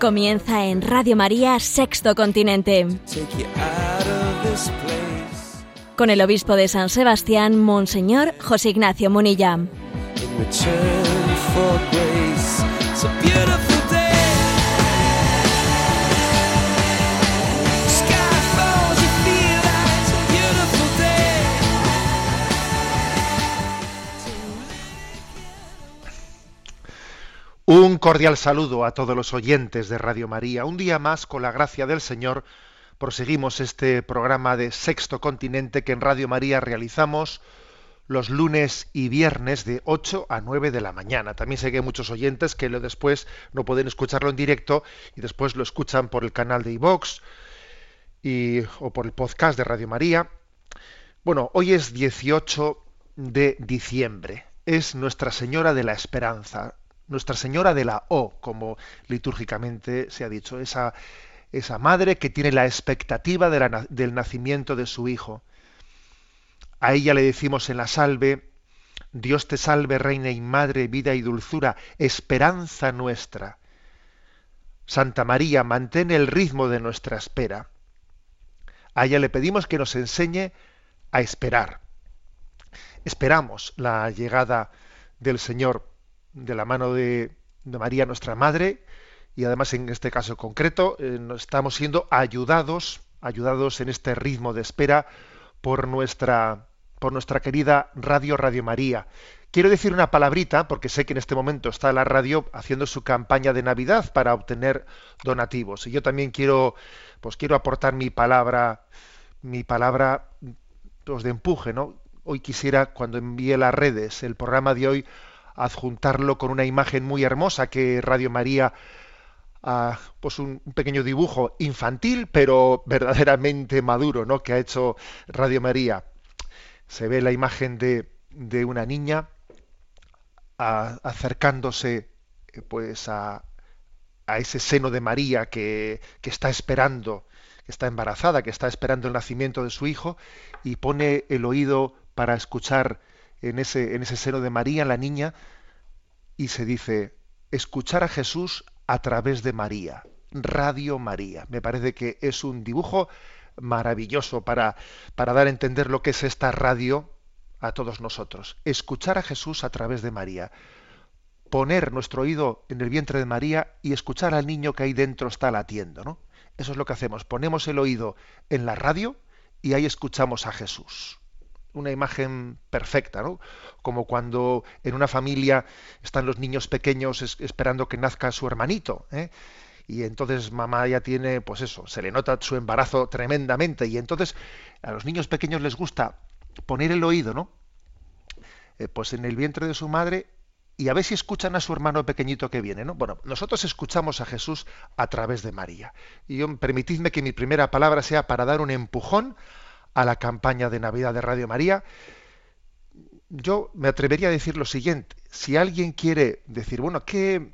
Comienza en Radio María Sexto Continente. Con el obispo de San Sebastián, Monseñor José Ignacio Munilla. Un cordial saludo a todos los oyentes de Radio María. Un día más, con la gracia del Señor, proseguimos este programa de Sexto Continente que en Radio María realizamos los lunes y viernes de 8 a 9 de la mañana. También sé que hay muchos oyentes que lo después no pueden escucharlo en directo y después lo escuchan por el canal de iVox o por el podcast de Radio María. Bueno, hoy es 18 de diciembre. Es Nuestra Señora de la Esperanza, Nuestra Señora de la O, como litúrgicamente se ha dicho, esa, esa madre que tiene la expectativa del nacimiento de su Hijo. A ella le decimos en la salve, Dios te salve, Reina y Madre, vida y dulzura, esperanza nuestra. Santa María, mantén el ritmo de nuestra espera. A ella le pedimos que nos enseñe a esperar. Esperamos la llegada del Señor de la mano de, María, nuestra Madre, y además en este caso concreto eh, estamos siendo ayudados, ayudados en este ritmo de espera por nuestra, por nuestra querida Radio Radio María. Quiero decir una palabrita, porque sé que en este momento está la radio haciendo su campaña de Navidad para obtener donativos. Y yo también quiero, pues quiero aportar mi palabra, mi palabra pues, de empuje, ¿no? Hoy quisiera, cuando envíe las redes el programa de hoy, adjuntarlo con una imagen muy hermosa que Radio María pues un, pequeño dibujo infantil, pero verdaderamente maduro, ¿no? Que ha hecho Radio María. Se ve la imagen de, de una niña acercándose, eh, pues, a, a ese seno de María que, que está esperando, que está embarazada, que está esperando el nacimiento de su hijo, y pone el oído para escuchar en ese, en ese seno de María, la niña, y se dice, escuchar a Jesús a través de María, Radio María. Me parece que es un dibujo maravilloso para, para dar a entender lo que es esta radio a todos nosotros. Escuchar a Jesús a través de María. Poner nuestro oído en el vientre de María y escuchar al niño que ahí dentro está latiendo, ¿no? Eso es lo que hacemos. Ponemos el oído en la radio y ahí escuchamos a Jesús una imagen perfecta, ¿no? Como cuando en una familia están los niños pequeños es- esperando que nazca su hermanito, ¿eh? Y entonces mamá ya tiene, pues eso, se le nota su embarazo tremendamente y entonces a los niños pequeños les gusta poner el oído, ¿no? Eh, pues en el vientre de su madre y a ver si escuchan a su hermano pequeñito que viene, ¿no? Bueno, nosotros escuchamos a Jesús a través de María. Y yo, permitidme que mi primera palabra sea para dar un empujón a la campaña de Navidad de Radio María. Yo me atrevería a decir lo siguiente. Si alguien quiere decir, bueno, ¿qué,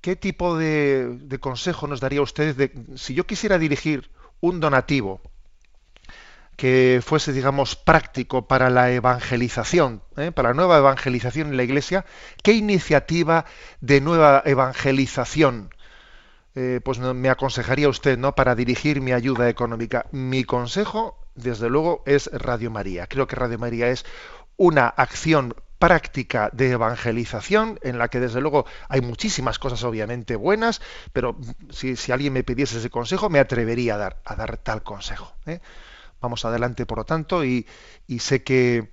qué tipo de, de consejo nos daría usted de, si yo quisiera dirigir un donativo que fuese, digamos, práctico para la evangelización, ¿eh? para la nueva evangelización en la Iglesia, ¿qué iniciativa de nueva evangelización eh, pues me aconsejaría usted ¿no? para dirigir mi ayuda económica? Mi consejo, desde luego, es Radio María. Creo que Radio María es una acción práctica de evangelización en la que desde luego hay muchísimas cosas obviamente buenas, pero si, alguien me pidiese ese consejo me atrevería a dar, a dar tal consejo. ¿eh? Vamos adelante, por lo tanto, y, y sé que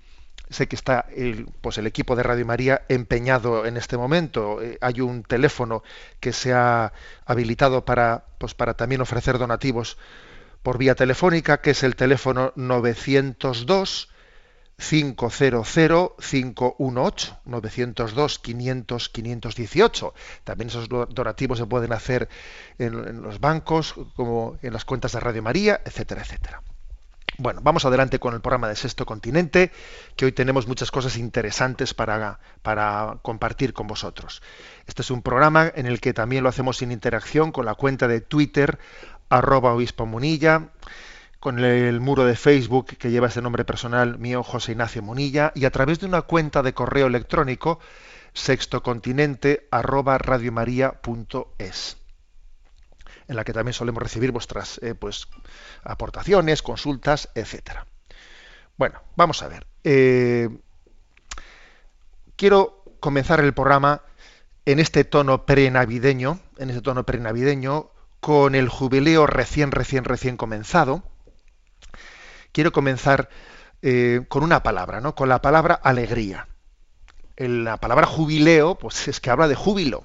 sé que está el, pues el equipo de Radio María empeñado en este momento. Eh, hay un teléfono que se ha habilitado para, pues para también ofrecer donativos por vía telefónica, que es el teléfono 902 500-518, 902-500-518. También esos donativos se pueden hacer en, los bancos, como en las cuentas de Radio María, etcétera, etcétera. Bueno, vamos adelante con el programa de Sexto Continente, que hoy tenemos muchas cosas interesantes para, para compartir con vosotros. Este es un programa en el que también lo hacemos sin interacción con la cuenta de Twitter, arroba obispo munilla con el muro de Facebook que lleva ese nombre personal mío, José Ignacio Monilla, y a través de una cuenta de correo electrónico sextocontinente arroba radiomaria.es en la que también solemos recibir vuestras eh, pues, aportaciones, consultas, etcétera. Bueno, vamos a ver. Eh, quiero comenzar el programa en este tono prenavideño, en este tono prenavideño, con el jubileo recién, recién, recién comenzado quiero comenzar eh, con una palabra, ¿no? Con la palabra alegría. la palabra jubileo, pues es que habla de júbilo.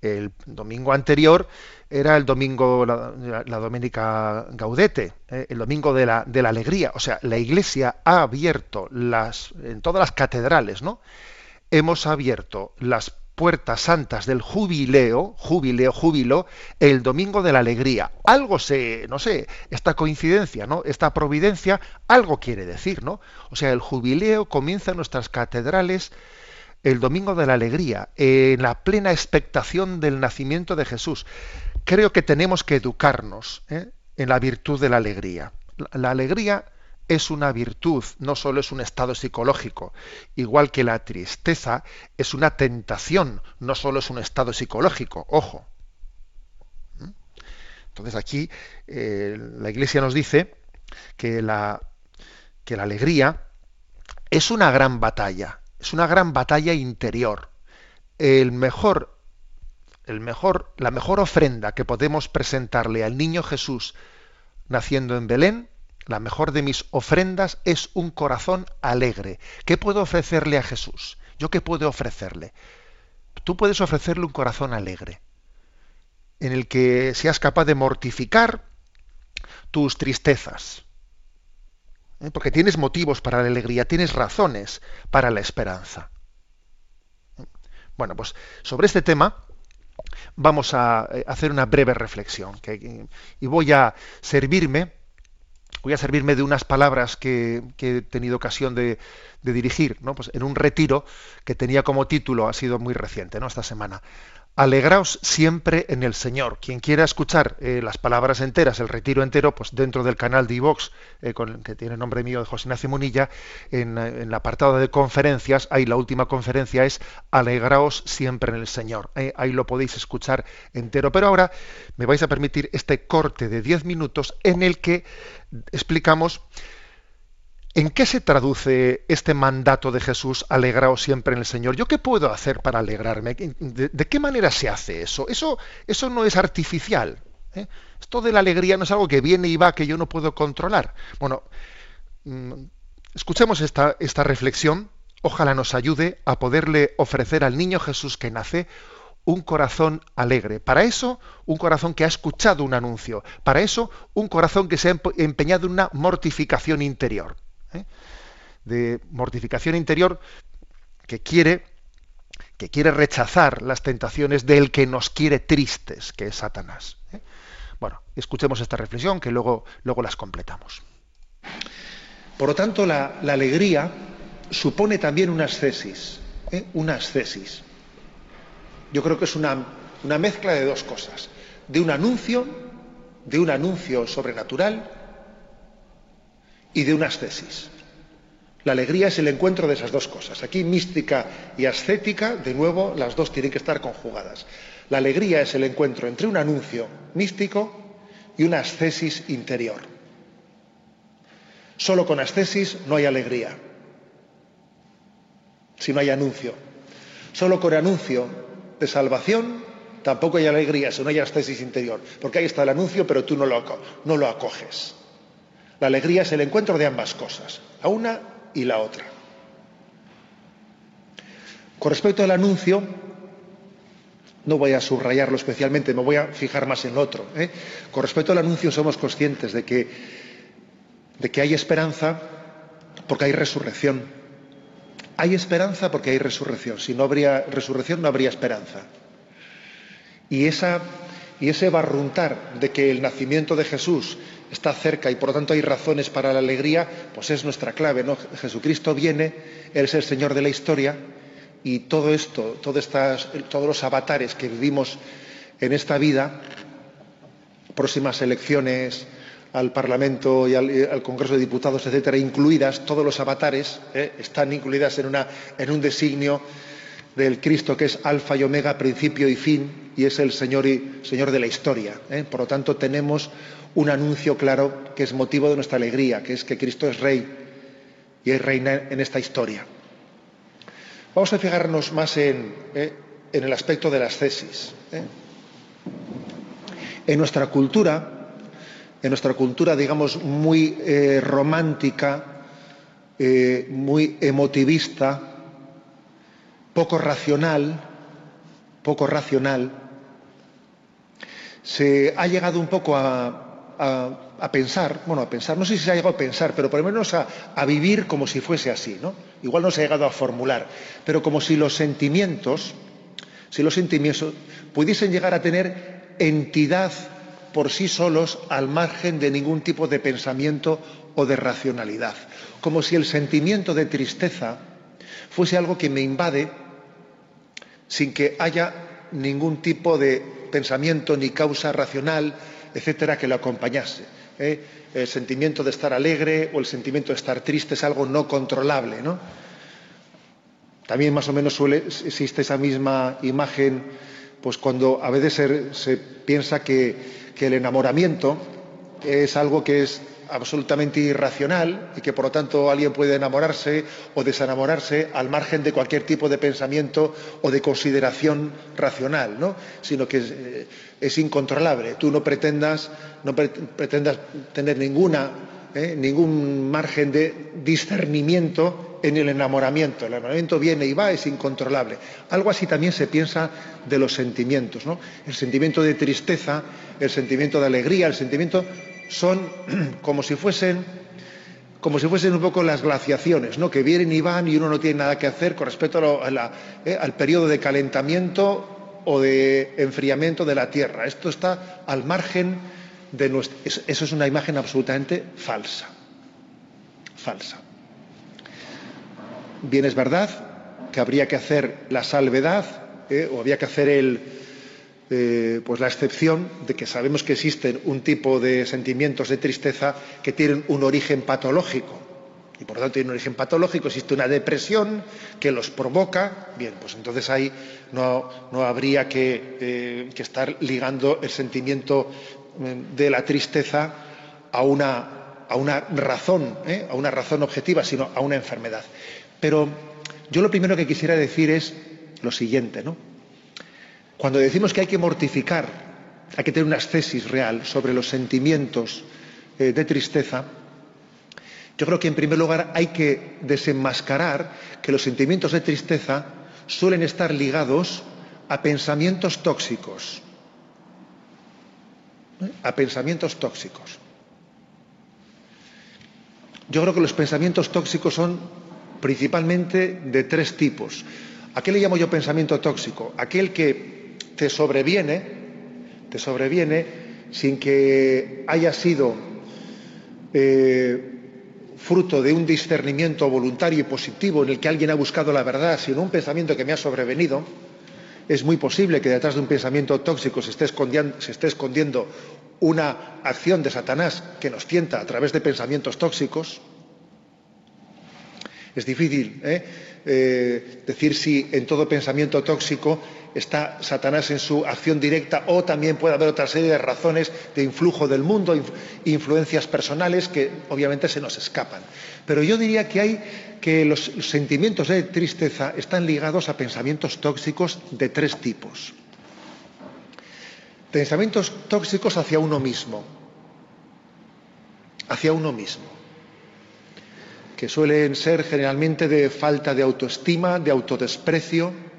El domingo anterior era el domingo, la, doménica gaudete, ¿eh? el domingo de la, de la, alegría. O sea, la Iglesia ha abierto las, en todas las catedrales, ¿no? Hemos abierto las puertas santas del jubileo, jubileo, júbilo, el domingo de la alegría. Algo se, no sé, esta coincidencia, ¿no? Esta providencia, algo quiere decir, ¿no? O sea, el jubileo comienza en nuestras catedrales el domingo de la alegría, en la plena expectación del nacimiento de Jesús. Creo que tenemos que educarnos ¿eh? en la virtud de la alegría. la alegría es una virtud, no solo es un estado psicológico. Igual que la tristeza es una tentación, no solo es un estado psicológico. Ojo. ¿Mm? Entonces aquí eh, la Iglesia nos dice que la, que la alegría es una gran batalla, es una gran batalla interior. El mejor, el mejor, la mejor ofrenda que podemos presentarle al niño Jesús naciendo en Belén la mejor de mis ofrendas es un corazón alegre. ¿Qué puedo ofrecerle a Jesús? ¿Yo qué puedo ofrecerle? Tú puedes ofrecerle un corazón alegre, en el que seas capaz de mortificar tus tristezas. ¿eh? Porque tienes motivos para la alegría, tienes razones para la esperanza. Bueno, pues sobre este tema vamos a eh, hacer una breve reflexión y voy a servirme voy a servirme de unas palabras que, he tenido ocasión de, dirigir ¿no? pues en un retiro que tenía como título, ha sido muy reciente, ¿no? esta semana, Alegraos siempre en el Señor. Quien quiera escuchar eh, las palabras enteras, el retiro entero, pues dentro del canal de iVox, eh, que tiene nombre mío de José Ignacio Munilla, en, el apartado de conferencias, ahí la última conferencia es Alegraos siempre en el Señor. Eh, ahí lo podéis escuchar entero. Pero ahora me vais a permitir este corte de 10 minutos en el que explicamos ¿En qué se traduce este mandato de Jesús, alegraos siempre en el Señor? ¿Yo qué puedo hacer para alegrarme? ¿De, qué manera se hace eso? Eso, eso no es artificial. ¿eh? Esto de la alegría no es algo que viene y va que yo no puedo controlar. Bueno, mm, escuchemos esta, esta reflexión. Ojalá nos ayude a poderle ofrecer al niño Jesús que nace un corazón alegre. Para eso, un corazón que ha escuchado un anuncio. Para eso, un corazón que se ha empeñado en una mortificación interior. ¿Eh? de mortificación interior que quiere que quiere rechazar las tentaciones del que nos quiere tristes, que es Satanás. ¿eh? Bueno, escuchemos esta reflexión que luego, luego las completamos. Por lo tanto, la, alegría supone también una ascesis, ¿eh? una. Yo creo que es una, una mezcla de dos cosas, de un anuncio, de un anuncio sobrenatural y de una ascesis. La alegría es el encuentro de esas dos cosas. Aquí mística y ascética, de nuevo, las dos tienen que estar conjugadas. La alegría es el encuentro entre un anuncio místico y una ascesis interior. Solo con ascesis no hay alegría, si no hay anuncio. Solo con anuncio de salvación tampoco hay alegría si no hay ascesis interior, porque ahí está el anuncio, pero tú no lo acoges. La alegría es el encuentro de ambas cosas, la una y la otra. Con respecto al anuncio, no voy a subrayarlo especialmente, me voy a fijar más en otro. ¿eh? Con respecto al anuncio somos conscientes de que, de que hay esperanza porque hay resurrección. Hay esperanza porque hay resurrección. Si no habría resurrección, no habría esperanza. Y, esa, y ese barruntar de que el nacimiento de Jesús está cerca y por lo tanto hay razones para la alegría, pues es nuestra clave. ¿no? Jesucristo viene, Él es el Señor de la historia y todo esto, todos los avatares que vivimos en esta vida, próximas elecciones al Parlamento y al, Congreso de Diputados, etcétera, incluidas, todos los avatares ¿eh? están incluidas en, una, en un designio del Cristo que es alfa y omega, principio y fin, y es el Señor, y, Señor de la historia. ¿eh? Por lo tanto, tenemos un anuncio claro que es motivo de nuestra alegría, que es que Cristo es Rey y es reina en esta historia. Vamos a fijarnos más en, ¿eh? en el aspecto de las tesis. En nuestra cultura, en nuestra cultura, digamos, muy eh, romántica, eh, muy emotivista, poco racional, poco racional, se ha llegado un poco a, pensar, bueno, a pensar, no sé si se ha llegado a pensar, pero por lo menos a, a, vivir como si fuese así, ¿no? Igual no se ha llegado a formular, pero como si los sentimientos, si los sentimientos pudiesen llegar a tener entidad por sí solos al margen de ningún tipo de pensamiento o de racionalidad. Como si el sentimiento de tristeza fuese algo que me invade sin que haya ningún tipo de pensamiento ni causa racional, etcétera, que lo acompañase. ¿eh? El sentimiento de estar alegre o el sentimiento de estar triste es algo no controlable, ¿no? También más o menos suele, existe esa misma imagen, pues cuando a veces se piensa que que el enamoramiento es algo que es absolutamente irracional y que por lo tanto alguien puede enamorarse o desenamorarse al margen de cualquier tipo de pensamiento o de consideración racional, ¿no? sino que es, eh, incontrolable. Tú no pretendas, no pretendas tener ninguna, ¿eh? ningún margen de discernimiento en el enamoramiento. El enamoramiento viene y va, es incontrolable. Algo así también se piensa de los sentimientos. ¿no? El sentimiento de tristeza, el sentimiento de alegría, el sentimiento son como si fuesen como si fuesen un poco las glaciaciones, ¿no? que vienen y van y uno no tiene nada que hacer con respecto eh, al periodo de calentamiento o de enfriamiento de la Tierra. Esto está al margen de nuestro... Eso es una imagen absolutamente falsa. Falsa. Bien es verdad que habría que hacer la salvedad eh, o había que hacer el, eh, pues la excepción de que sabemos que existen un tipo de sentimientos de tristeza que tienen un origen patológico. Y por lo tanto tienen un origen patológico, existe una depresión que los provoca, bien, pues entonces ahí no, habría que, eh, que, estar ligando el sentimiento de la tristeza a una, a una razón, a una razón objetiva, sino a una enfermedad. Pero yo lo primero que quisiera decir es lo siguiente, ¿no? Cuando decimos que hay que mortificar, hay que tener una ascesis real sobre los sentimientos eh, de tristeza, yo creo que en primer lugar hay que desenmascarar que los sentimientos de tristeza suelen estar ligados a pensamientos tóxicos. ¿eh? A pensamientos tóxicos. Yo creo que los pensamientos tóxicos son principalmente de tres tipos. ¿A qué le llamo yo pensamiento tóxico? Aquel que te sobreviene, sobreviene sin que haya sido eh, fruto de un discernimiento voluntario y positivo en el que alguien ha buscado la verdad, sino un pensamiento que me ha sobrevenido. Es muy posible que detrás de un pensamiento tóxico se esté escondiendo, se esté escondiendo una acción de Satanás que nos tienta a través de pensamientos tóxicos. Es difícil ¿eh? Eh, decir si en todo pensamiento tóxico está Satanás en su acción directa o también puede haber otra serie de razones de influjo del mundo, influencias personales que obviamente se nos escapan. Pero yo diría que hay que los sentimientos de tristeza están ligados a pensamientos tóxicos de tres tipos. Pensamientos tóxicos hacia uno mismo, hacia uno mismo que suelen ser generalmente de falta de autoestima, de autodesprecio,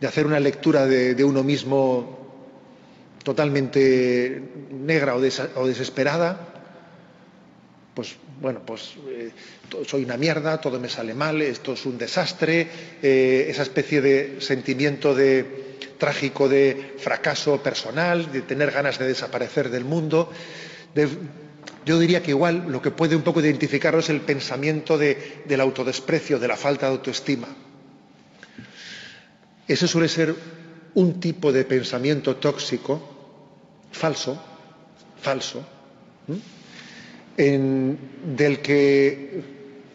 de hacer una lectura de, uno mismo totalmente negra o, desesperada, pues bueno, pues eh, soy una mierda, todo me sale mal, esto es un desastre, eh, esa especie de sentimiento de trágico de fracaso personal, de tener ganas de desaparecer del mundo. yo diría que igual lo que puede un poco identificarlo es el pensamiento del autodesprecio, de la falta de autoestima. Ese suele ser un tipo de pensamiento tóxico, falso, falso, del, que,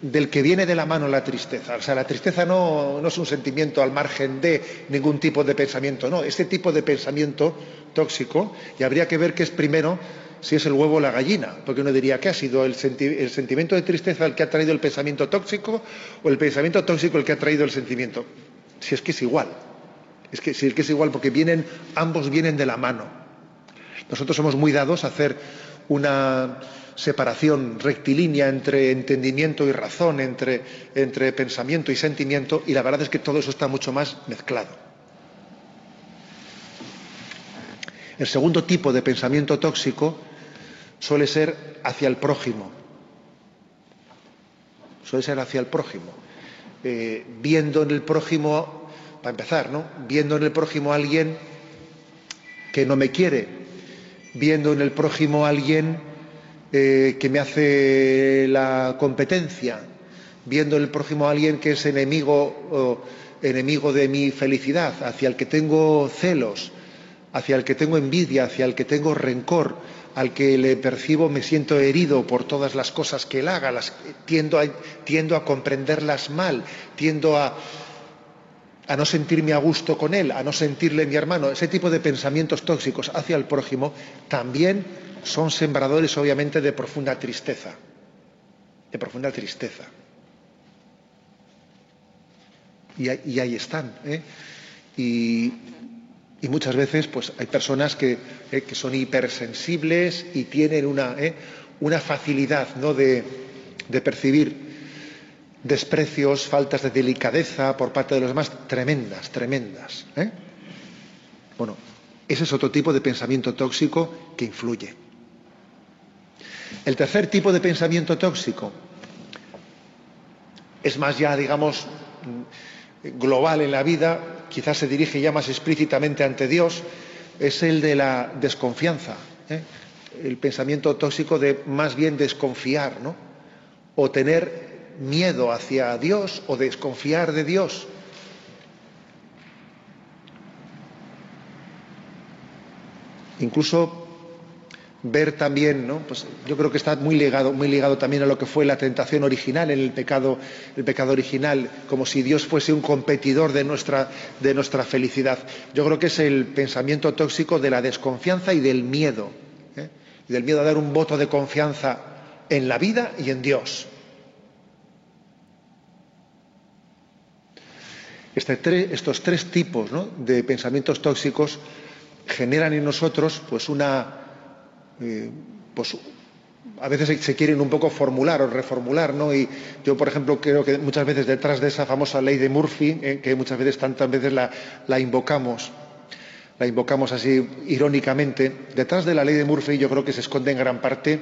del que viene de la mano la tristeza. O sea, la tristeza no, no, es un sentimiento al margen de ningún tipo de pensamiento, no, este tipo de pensamiento tóxico, y habría que ver qué es primero si es el huevo o la gallina, porque uno diría que ha sido el, el, sentimiento de tristeza el que ha traído el pensamiento tóxico o el pensamiento tóxico el que ha traído el sentimiento. Si es que es igual, es que, si es que es igual porque ambos vienen de la mano. Nosotros somos muy dados a hacer una separación rectilínea entre entendimiento y razón, entre, entre pensamiento y sentimiento, y la verdad es que todo eso está mucho más mezclado. El segundo tipo de pensamiento tóxico suele ser hacia el prójimo. Suele ser hacia el prójimo. Eh, viendo en el prójimo, para empezar, ¿no? Viendo en el prójimo a alguien que no me quiere, viendo en el prójimo a alguien eh, que me hace la competencia, viendo en el prójimo a alguien que es enemigo, enemigo de mi felicidad, hacia el que tengo celos, hacia el que tengo envidia, hacia el que tengo rencor, al que le percibo me siento herido por todas las cosas que él haga, las, tiendo, a, comprenderlas mal, tiendo a, no sentirme a gusto con él, a no sentirle mi hermano, ese tipo de pensamientos tóxicos hacia el prójimo también son sembradores obviamente de profunda tristeza, de profunda tristeza. Y, ahí están. ¿eh? Y, muchas veces pues, hay personas que, ¿eh? son hipersensibles y tienen una, ¿eh? una facilidad ¿no? de, de percibir desprecios, faltas de delicadeza por parte de los demás, tremendas, tremendas. Bueno, ese es otro tipo de pensamiento tóxico que influye. El tercer tipo de pensamiento tóxico es más ya, digamos, global en la vida, quizás se dirige ya más explícitamente ante Dios, es el de la desconfianza, ¿eh? el pensamiento tóxico de más bien desconfiar, ¿no? O tener miedo hacia Dios o desconfiar de Dios. Incluso ver también, ¿no? Pues yo creo que está muy ligado, muy ligado también a lo que fue la tentación original, en el pecado, el pecado original, como si Dios fuese un competidor de nuestra, de nuestra felicidad. Yo creo que es el pensamiento tóxico de la desconfianza y del miedo, ¿eh? del miedo a dar un voto de confianza en la vida y en Dios. Este estos tres tipos de pensamientos tóxicos generan en nosotros pues una eh, pues a veces se quieren un poco formular o reformular, ¿no? Y yo, por ejemplo, creo que muchas veces detrás de esa famosa ley de Murphy, eh, que muchas veces, tantas veces la, la, invocamos, la invocamos así irónicamente, detrás de la ley de Murphy yo creo que se esconde en gran parte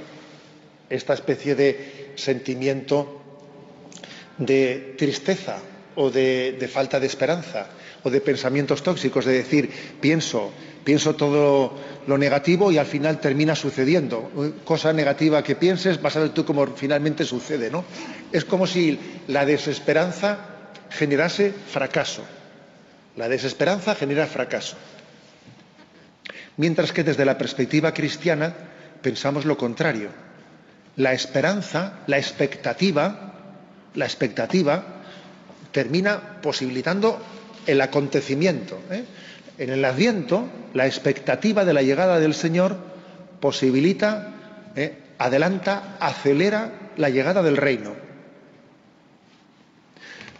esta especie de sentimiento de tristeza o de falta de esperanza o de pensamientos tóxicos, de decir, pienso, pienso todo lo negativo y al final termina sucediendo. Cosa negativa que pienses, vas a ver tú cómo finalmente sucede, ¿no? Es como si la desesperanza generase fracaso. La desesperanza genera fracaso. Mientras que desde la perspectiva cristiana pensamos lo contrario. La esperanza, la expectativa, la expectativa termina posibilitando el acontecimiento. ¿eh? En el Adviento, la expectativa de la llegada del Señor posibilita, ¿eh? adelanta, acelera la llegada del reino.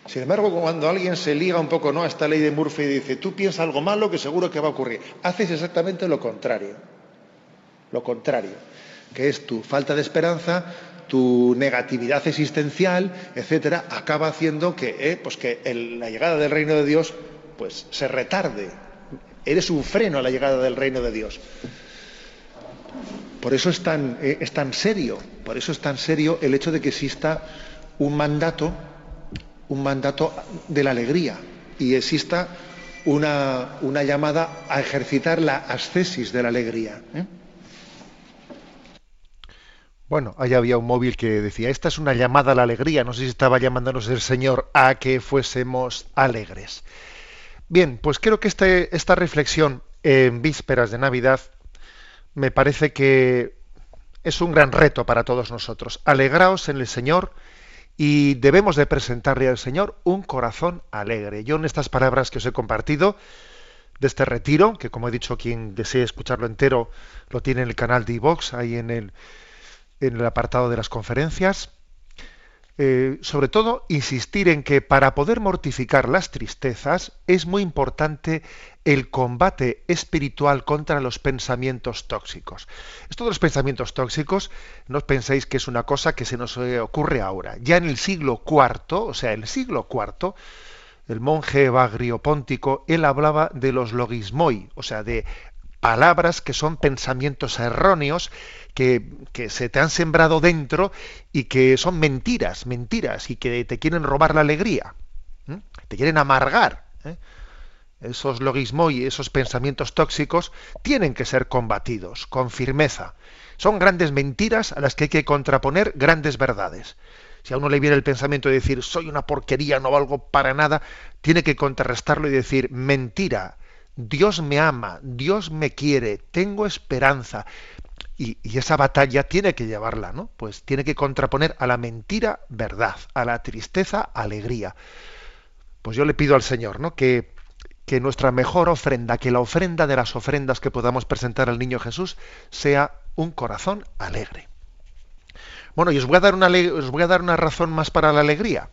Sin embargo, cuando alguien se liga un poco ¿no? a esta ley de Murphy y dice, tú piensas algo malo que seguro que va a ocurrir, haces exactamente lo contrario. Lo contrario, que es tu falta de esperanza, tu negatividad existencial, etcétera, acaba haciendo que, eh, pues que la llegada del reino de Dios pues, se retarde. Eres un freno a la llegada del reino de Dios. Por eso es tan, eh, es tan serio, por eso es tan serio el hecho de que exista un mandato, un mandato de la alegría y exista una, una llamada a ejercitar la ascesis de la alegría. ¿eh? Bueno, ahí había un móvil que decía, esta es una llamada a la alegría, no sé si estaba llamándonos el Señor a que fuésemos alegres. Bien, pues creo que este, esta reflexión en vísperas de Navidad me parece que es un gran reto para todos nosotros. Alegraos en el Señor y debemos de presentarle al Señor un corazón alegre. Yo en estas palabras que os he compartido de este retiro, que como he dicho, quien desee escucharlo entero lo tiene en el canal de iVox, ahí en el en el apartado de las conferencias, eh, sobre todo insistir en que para poder mortificar las tristezas es muy importante el combate espiritual contra los pensamientos tóxicos. Esto de los pensamientos tóxicos, no os penséis que es una cosa que se nos eh, ocurre ahora. Ya en el siglo IV, o sea, el siglo IV, el monje Bagriopóntico, él hablaba de los logismoi, o sea, de palabras que son pensamientos erróneos que, se te han sembrado dentro y que son mentiras, mentiras, y que te quieren robar la alegría, te quieren amargar. ¿eh? Esos logismos y esos pensamientos tóxicos tienen que ser combatidos con firmeza. Son grandes mentiras a las que hay que contraponer grandes verdades. Si a uno le viene el pensamiento de decir soy una porquería, no valgo para nada, tiene que contrarrestarlo y decir mentira, Dios me ama, Dios me quiere, tengo esperanza. Y, esa batalla tiene que llevarla, ¿no? Pues tiene que contraponer a la mentira verdad, a la tristeza alegría. Pues yo le pido al Señor, ¿no? Que, que nuestra mejor ofrenda, que la ofrenda de las ofrendas que podamos presentar al niño Jesús sea un corazón alegre. Bueno, y os voy a dar una, os voy a dar una razón más para la alegría.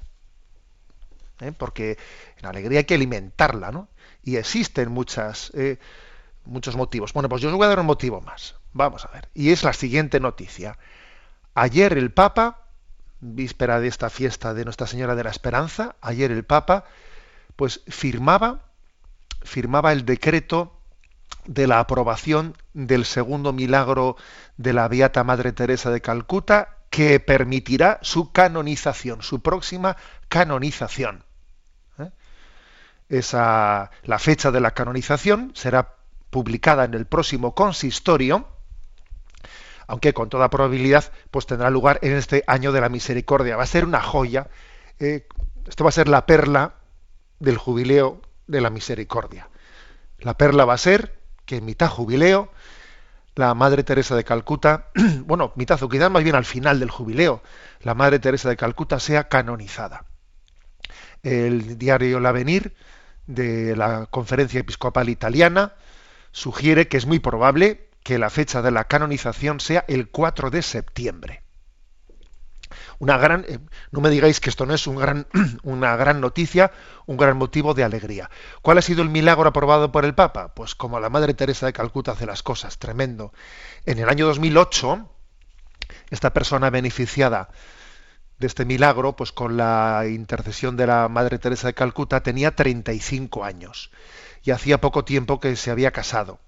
¿eh? Porque la alegría hay que alimentarla, ¿no? Y existen muchas, eh, muchos motivos. Bueno, pues yo os voy a dar un motivo más. Vamos a ver. Y es la siguiente noticia. Ayer el Papa, víspera de esta fiesta de Nuestra Señora de la Esperanza, ayer el Papa, pues firmaba, firmaba el decreto de la aprobación del segundo milagro de la Beata Madre Teresa de Calcuta que permitirá su canonización, su próxima canonización esa, la fecha de la canonización será publicada en el próximo consistorio, aunque con toda probabilidad pues tendrá lugar en este año de la misericordia. Va a ser una joya. Eh, esto va a ser la perla del jubileo de la misericordia. La perla va a ser que en mitad jubileo la Madre Teresa de Calcuta, bueno, mitad o quizás más bien al final del jubileo, la Madre Teresa de Calcuta sea canonizada. El diario El Avenir de la Conferencia Episcopal Italiana sugiere que es muy probable que la fecha de la canonización sea el 4 de septiembre. Una gran, eh, no me digáis que esto no es una gran noticia, un gran motivo de alegría. ¿Cuál ha sido el milagro aprobado por el Papa? Pues como la Madre Teresa de Calcuta hace las cosas, tremendo. En el año 2008, esta persona beneficiada de este milagro, pues con la intercesión de la Madre Teresa de Calcuta, tenía 35 años y hacía poco tiempo que se había casado.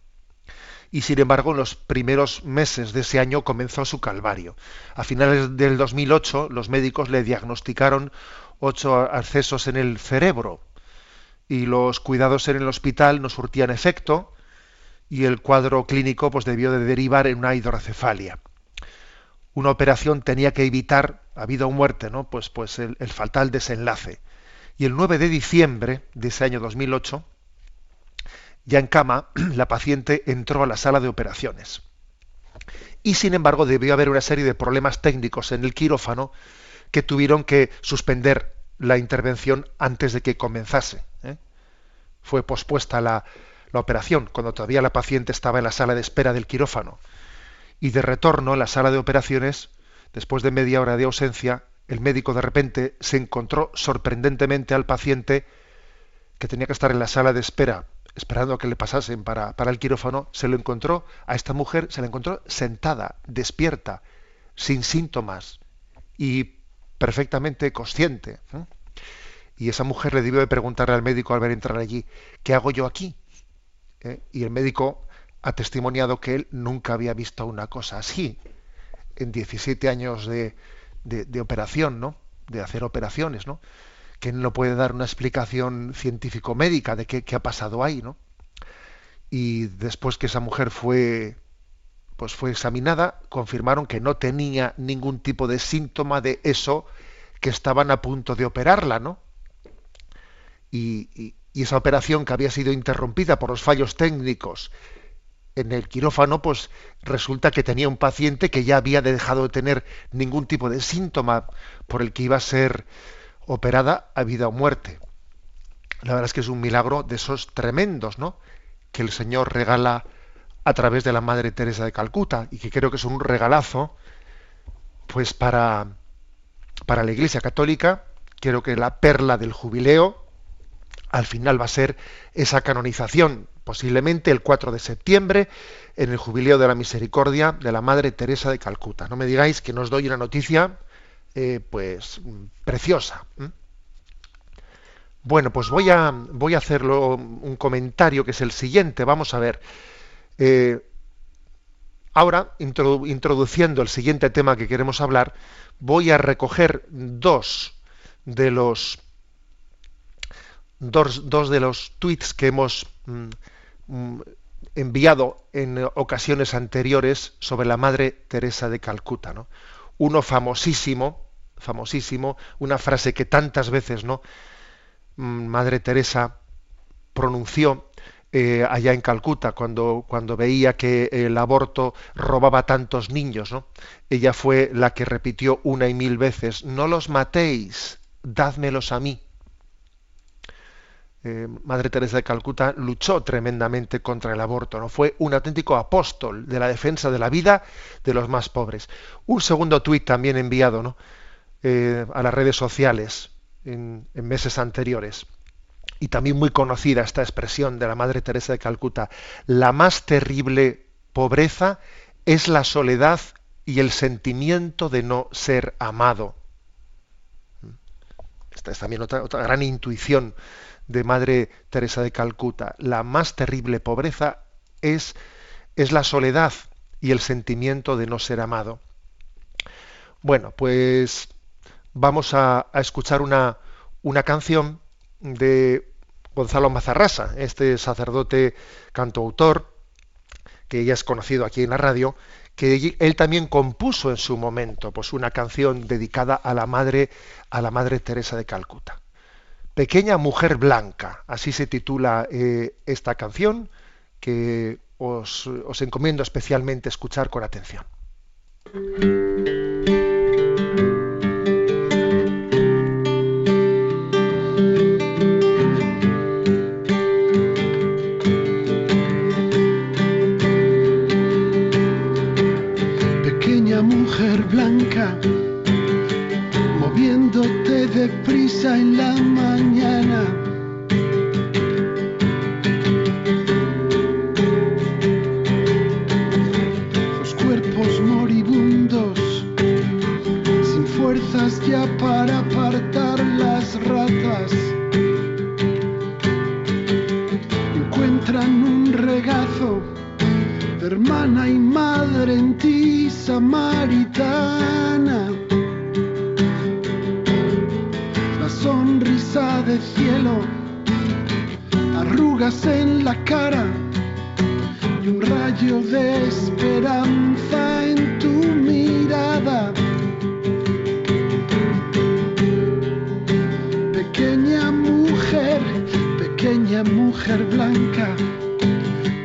Y sin embargo, en los primeros meses de ese año comenzó su calvario. A finales del 2008, los médicos le diagnosticaron ocho accesos en el cerebro y los cuidados en el hospital no surtían efecto y el cuadro clínico pues debió de derivar en una hidrocefalia una operación tenía que evitar, ha habido muerte, ¿no? Pues, pues el, el fatal desenlace. Y el 9 de diciembre de ese año 2008, ya en cama, la paciente entró a la sala de operaciones. Y sin embargo debió haber una serie de problemas técnicos en el quirófano que tuvieron que suspender la intervención antes de que comenzase. ¿eh? Fue pospuesta la, la operación cuando todavía la paciente estaba en la sala de espera del quirófano y de retorno a la sala de operaciones, después de media hora de ausencia, el médico de repente se encontró sorprendentemente al paciente que tenía que estar en la sala de espera, esperando a que le pasasen para, para el quirófano, se lo encontró, a esta mujer se la encontró sentada, despierta, sin síntomas y perfectamente consciente. ¿eh? Y esa mujer le debió de preguntarle al médico al ver entrar allí, ¿qué hago yo aquí? ¿Eh? Y el médico ha testimoniado que él nunca había visto una cosa así en 17 años de, operación, ¿no? De hacer operaciones, ¿no? Que no puede dar una explicación científico-médica de qué, ha pasado ahí, ¿no? Y después que esa mujer fue, pues fue examinada, confirmaron que no tenía ningún tipo de síntoma de eso que estaban a punto de operarla, ¿no? Y esa operación que había sido interrumpida por los fallos técnicos en el quirófano, pues resulta que tenía un paciente que ya había dejado de tener ningún tipo de síntoma por el que iba a ser operada a vida o muerte. La verdad es que es un milagro de esos tremendos, ¿no? Que el Señor regala a través de la Madre Teresa de Calcuta y que creo que es un regalazo, pues para, para la Iglesia Católica, creo que la perla del jubileo al final va a ser esa canonización posiblemente el 4 de septiembre, en el Jubileo de la Misericordia de la Madre Teresa de Calcuta. No me digáis que nos doy una noticia, eh, pues, preciosa. Bueno, pues voy a, voy a hacerlo un comentario que es el siguiente. Vamos a ver. Eh, ahora, introduciendo el siguiente tema que queremos hablar, voy a recoger dos de los dos, dos de los tweets que hemos Mm, enviado en ocasiones anteriores sobre la Madre Teresa de Calcuta. ¿no? Uno famosísimo, famosísimo, una frase que tantas veces ¿no? Mm, Madre Teresa pronunció eh, allá en Calcuta cuando, cuando veía que el aborto robaba tantos niños. Ella fue la que repitió una y mil veces, no los matéis, dádmelos a mí. Eh, Madre Teresa de Calcuta luchó tremendamente contra el aborto, ¿no? Fue un auténtico apóstol de la defensa de la vida de los más pobres. Un segundo tuit también enviado ¿no? Eh, a las redes sociales en, meses anteriores. Y también muy conocida esta expresión de la Madre Teresa de Calcuta. La más terrible pobreza es la soledad y el sentimiento de no ser amado. Esta es también otra gran intuición de Madre Teresa de Calcuta. La más terrible pobreza es, es la soledad y el sentimiento de no ser amado. Bueno, pues vamos a, escuchar una, una canción de Gonzalo Mazarrasa, este sacerdote cantautor, que ya es conocido aquí en la radio, que él también compuso en su momento pues una canción dedicada a la madre a la madre Teresa de Calcuta. Pequeña Mujer Blanca, así se titula eh, esta canción que os, os encomiendo especialmente escuchar con atención. Pequeña mujer blanca moviéndote deprisa en la mañana. Los cuerpos moribundos, sin fuerzas ya para apartar las ratas, encuentran un regazo de hermana y madre en ti, samaritana. En la cara y un rayo de esperanza en tu mirada. Pequeña mujer, pequeña mujer blanca,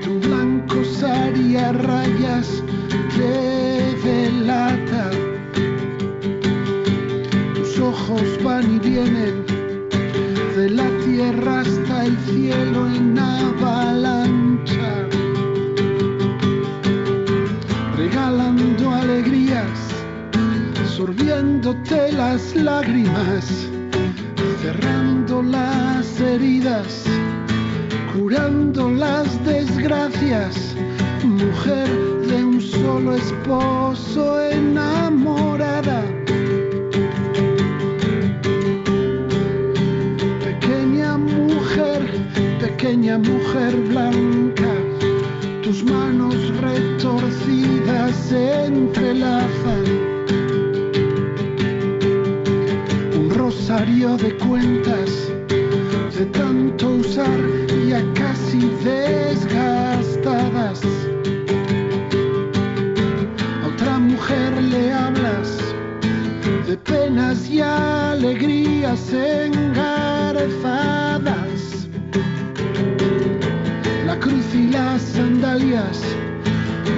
tu blanco saria rayas te delata. Tus ojos van y vienen de la tierra hasta el cielo en avalancha, regalando alegrías, sorbiéndote las lágrimas, cerrando las heridas, curando las desgracias, mujer de un solo esposo enamorada pequeña mujer blanca, tus manos se entrelazan. Un rosario de cuentas de tanto usar ya casi desgastadas. A otra mujer le hablas de penas y alegrías engarzadas.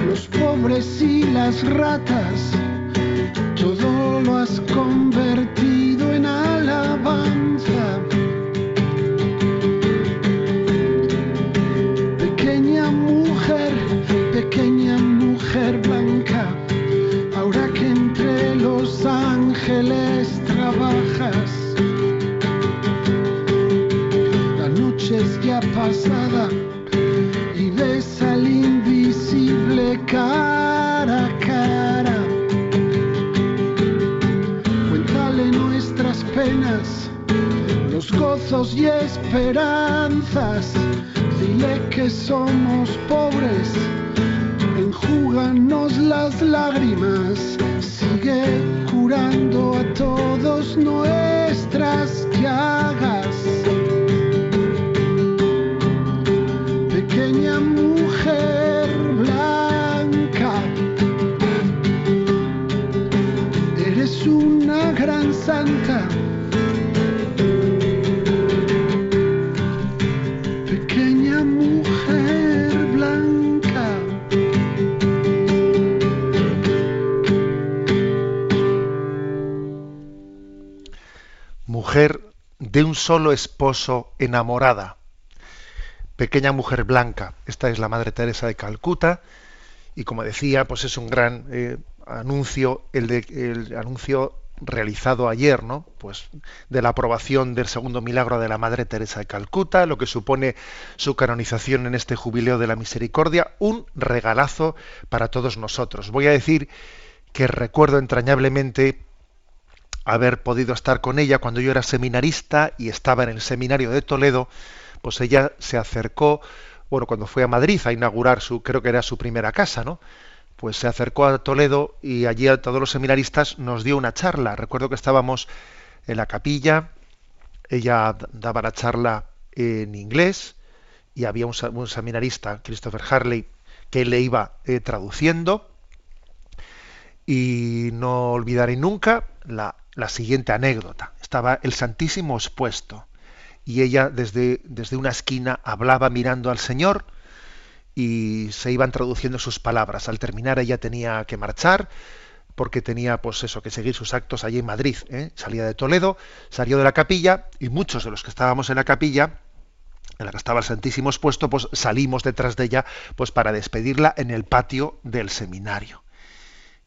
Los pobres y las ratas, todo lo has convertido en alabanza. Pequeña mujer, pequeña mujer blanca, ahora que entre los ángeles trabajas, la noche es ya pasada esperanzas. Dile que somos pobres, enjúganos las lágrimas. Sigue curando a todos nuestras llagas. Pequeña mujer blanca, eres una gran santa. De un solo esposo enamorada. Pequeña mujer blanca. Esta es la Madre Teresa de Calcuta y como decía, pues es un gran eh, anuncio el, el anuncio realizado ayer, ¿no? Pues de la aprobación del segundo milagro de la Madre Teresa de Calcuta, lo que supone su canonización en este jubileo de la misericordia, un regalazo para todos nosotros. Voy a decir que recuerdo entrañablemente haber podido estar con ella cuando yo era seminarista y estaba en el seminario de Toledo, pues ella se acercó, bueno, cuando fue a Madrid a inaugurar su, creo que era su primera casa, ¿no? Pues se acercó a Toledo y allí a todos los seminaristas nos dio una charla. Recuerdo que estábamos en la capilla, ella daba la charla en inglés y había un, seminarista, Christopher Harley, que le iba eh, traduciendo. Y no olvidaré nunca la, la siguiente anécdota. Estaba el Santísimo expuesto y ella desde, desde una esquina hablaba mirando al Señor y se iban traduciendo sus palabras. Al terminar ella tenía que marchar porque tenía pues eso que seguir sus actos allí en Madrid. ¿eh? Salía de Toledo, salió de la capilla y muchos de los que estábamos en la capilla en la que estaba el Santísimo expuesto, pues salimos detrás de ella pues para despedirla en el patio del seminario.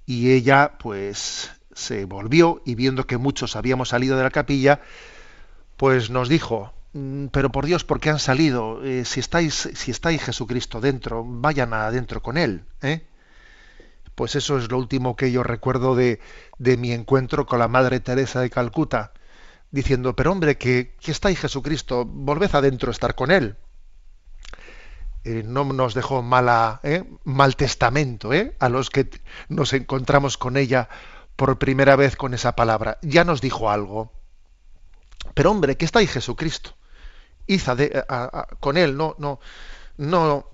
Y ella pues se volvió y viendo que muchos habíamos salido de la capilla, pues nos dijo, "Mm, pero por Dios, ¿por qué han salido? Eh, si estáis, si estáis Jesucristo dentro, vayan adentro con él, ¿eh? Pues eso es lo último que yo recuerdo de, de mi encuentro con la Madre Teresa de Calcuta, diciendo, pero hombre, que, que estáis Jesucristo, volved adentro a estar con él. Eh, no nos dejó mala, ¿eh? mal testamento a los que nos encontramos con ella por primera vez con esa palabra. Ya nos dijo algo. Pero hombre, que está ahí Jesucristo. Id con él, no, no, no,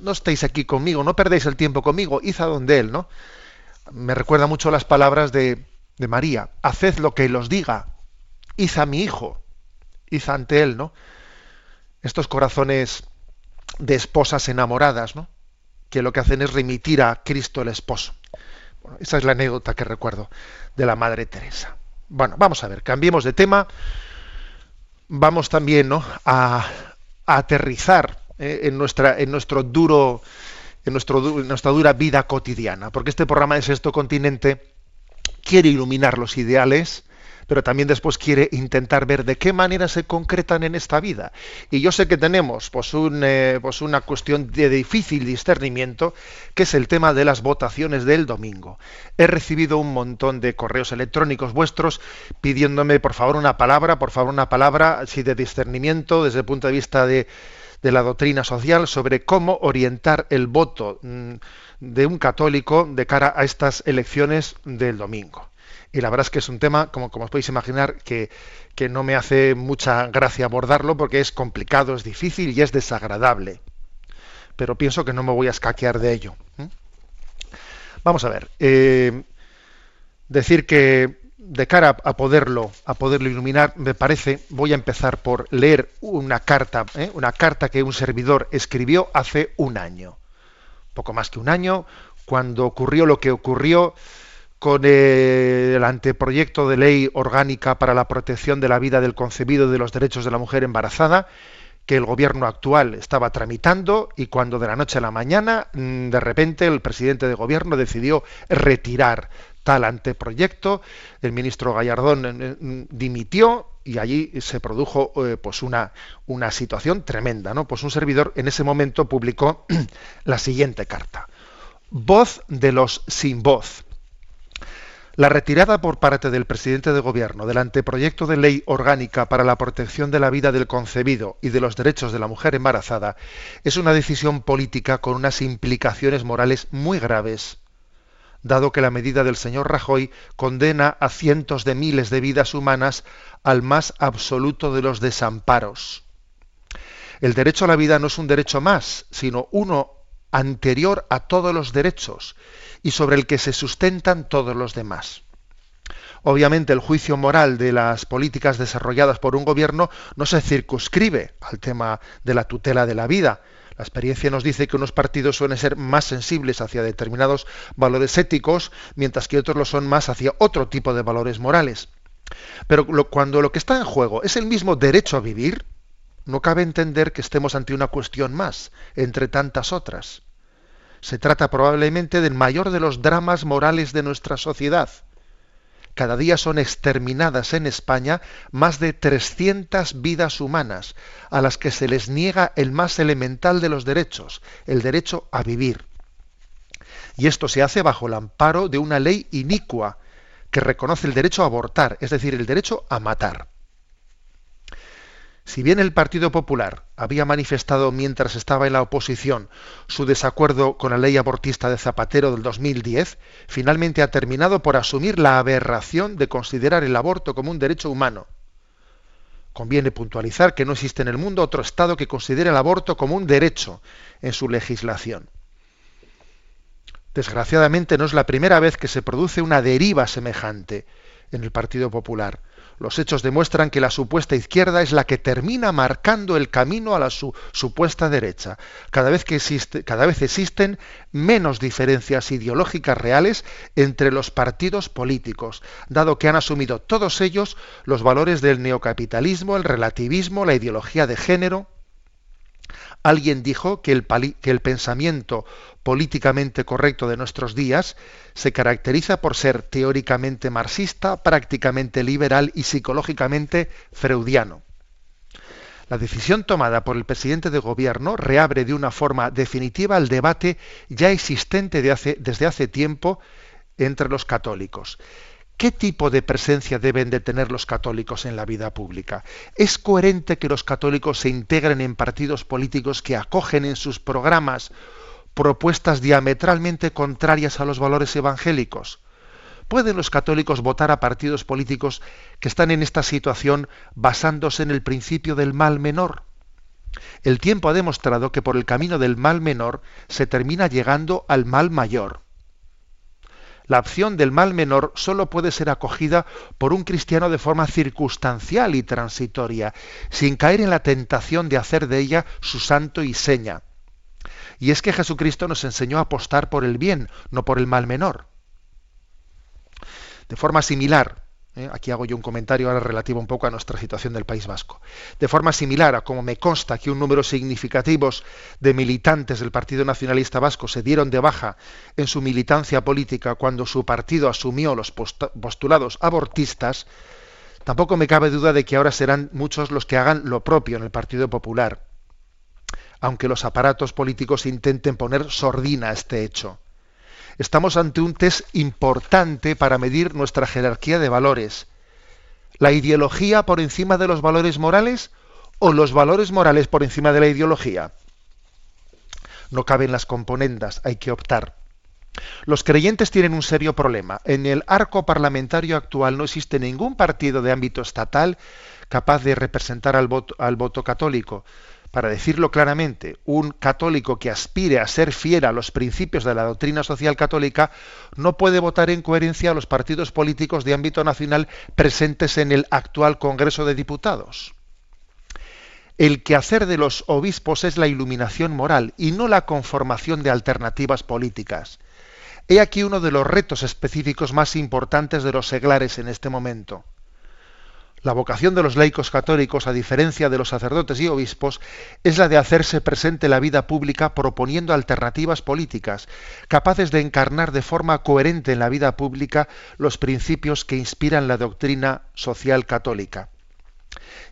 no estéis aquí conmigo, no perdéis el tiempo conmigo, id a donde él, ¿no? Me recuerda mucho las palabras de, de María. Haced lo que él os diga. Id a mi hijo. Id ante él, ¿no? Estos corazones de esposas enamoradas, ¿no? Que lo que hacen es remitir a Cristo el esposo. Esa es la anécdota que recuerdo de la Madre Teresa. Bueno, vamos a ver, cambiemos de tema. Vamos también a, aterrizar eh, en, nuestra, en nuestro duro, en, nuestro, en nuestra dura vida cotidiana, porque este programa de Sexto Continente quiere iluminar los ideales, pero también después quiere intentar ver de qué manera se concretan en esta vida. Y yo sé que tenemos pues, eh, pues una cuestión de difícil discernimiento, que es el tema de las votaciones del domingo. He recibido un montón de correos electrónicos vuestros pidiéndome, por favor, una palabra, por favor, una palabra, si de discernimiento, desde el punto de vista de de la doctrina social sobre cómo orientar el voto mm, de un católico de cara a estas elecciones del domingo. Y la verdad es que es un tema, como, como os podéis imaginar, que, que no me hace mucha gracia abordarlo porque es complicado, es difícil y es desagradable. Pero pienso que no me voy a escaquear de ello. Vamos a ver. Eh, decir que de cara a poderlo, a poderlo iluminar, me parece, voy a empezar por leer una carta, ¿eh? una carta que un servidor escribió hace un año, poco más que un año, cuando ocurrió lo que ocurrió con el anteproyecto de ley orgánica para la protección de la vida del concebido y de los derechos de la mujer embarazada, que el gobierno actual estaba tramitando y cuando de la noche a la mañana, mm, de repente, el presidente de gobierno decidió retirar tal anteproyecto, el ministro Gallardón eh, eh, dimitió y allí se produjo eh, pues una, una situación tremenda. ¿no? Pues un servidor en ese momento publicó la siguiente carta. Voz de los sin voz. La retirada por parte del presidente de Gobierno del anteproyecto de ley orgánica para la protección de la vida del concebido y de los derechos de la mujer embarazada es una decisión política con unas implicaciones morales muy graves, dado que la medida del señor Rajoy condena a cientos de miles de vidas humanas al más absoluto de los desamparos. El derecho a la vida no es un derecho más, sino uno anterior a todos los derechos y sobre el que se sustentan todos los demás. Obviamente el juicio moral de las políticas desarrolladas por un gobierno no se circunscribe al tema de la tutela de la vida. La experiencia nos dice que unos partidos suelen ser más sensibles hacia determinados valores éticos, mientras que otros lo son más hacia otro tipo de valores morales. Pero cuando lo que está en juego es el mismo derecho a vivir, no cabe entender que estemos ante una cuestión más, entre tantas otras. Se trata probablemente del mayor de los dramas morales de nuestra sociedad. Cada día son exterminadas en España más de 300 vidas humanas a las que se les niega el más elemental de los derechos, el derecho a vivir. Y esto se hace bajo el amparo de una ley inicua que reconoce el derecho a abortar, es decir, el derecho a matar. Si bien el Partido Popular había manifestado mientras estaba en la oposición su desacuerdo con la ley abortista de Zapatero del 2010, finalmente ha terminado por asumir la aberración de considerar el aborto como un derecho humano. Conviene puntualizar que no existe en el mundo otro Estado que considere el aborto como un derecho en su legislación. Desgraciadamente no es la primera vez que se produce una deriva semejante en el Partido Popular los hechos demuestran que la supuesta izquierda es la que termina marcando el camino a la supuesta derecha. Cada vez, que existen menos diferencias ideológicas reales entre los partidos políticos, dado que han asumido todos ellos los valores del neocapitalismo, el relativismo, la ideología de género. Alguien dijo que el, que el, pensamiento políticamente correcto de nuestros días se caracteriza por ser teóricamente marxista, prácticamente liberal y psicológicamente freudiano. La decisión tomada por el presidente de gobierno reabre de una forma definitiva el debate ya existente desde hace tiempo entre los católicos. ¿Qué tipo de presencia deben de tener los católicos en la vida pública? ¿Es coherente que los católicos se integren en partidos políticos que acogen en sus programas propuestas diametralmente contrarias a los valores evangélicos? ¿Pueden los católicos votar a partidos políticos que están en esta situación basándose en el principio del mal menor? El tiempo ha demostrado que por el camino del mal menor se termina llegando al mal mayor la opción del mal menor solo puede ser acogida por un cristiano de forma circunstancial y transitoria, sin caer en la tentación de hacer de ella su santo y seña. Y es que Jesucristo nos enseñó a apostar por el bien, no por el mal menor. De forma similar, ¿eh? Aquí hago yo un comentario ahora relativo un poco a nuestra situación del País Vasco. De forma similar a como me consta que un número significativo de militantes del Partido Nacionalista Vasco se dieron de baja en su militancia política cuando su partido asumió los postulados abortistas, tampoco me cabe duda de que ahora serán muchos los que hagan lo propio en el Partido Popular, aunque los aparatos políticos intenten poner sordina a este hecho. Estamos ante un test importante para medir nuestra jerarquía de valores. ¿La ideología por encima de los valores morales o los valores morales por encima de la ideología. No caben las componendas, hay que optar. Los creyentes tienen un serio problema. En el arco parlamentario actual no existe ningún partido de ámbito estatal capaz de representar al voto, al voto católico. Para decirlo claramente, un católico que aspire a ser fiel a los principios de la doctrina social católica no puede votar en coherencia a los partidos políticos de ámbito nacional presentes en el actual Congreso de Diputados. El quehacer de los obispos es la iluminación moral y no la conformación de alternativas políticas. He aquí uno de los retos específicos más importantes de los seglares en este momento. La vocación de los laicos católicos, a diferencia de los sacerdotes y obispos, es la de hacerse presente en la vida pública proponiendo alternativas políticas, capaces de encarnar de forma coherente en la vida pública los principios que inspiran la doctrina social católica.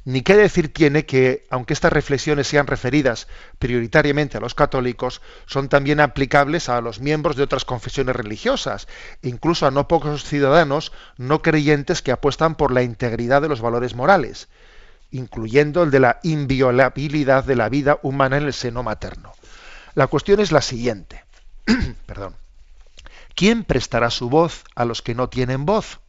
Ni qué decir tiene que, aunque estas reflexiones sean referidas prioritariamente a los católicos, son también aplicables a los miembros de otras confesiones religiosas, incluso a no pocos ciudadanos no creyentes que apuestan por la integridad de los valores morales, incluyendo el de la inviolabilidad de la vida humana en el seno materno. La cuestión es la siguiente. ¿Quién prestará su voz a los que no tienen voz?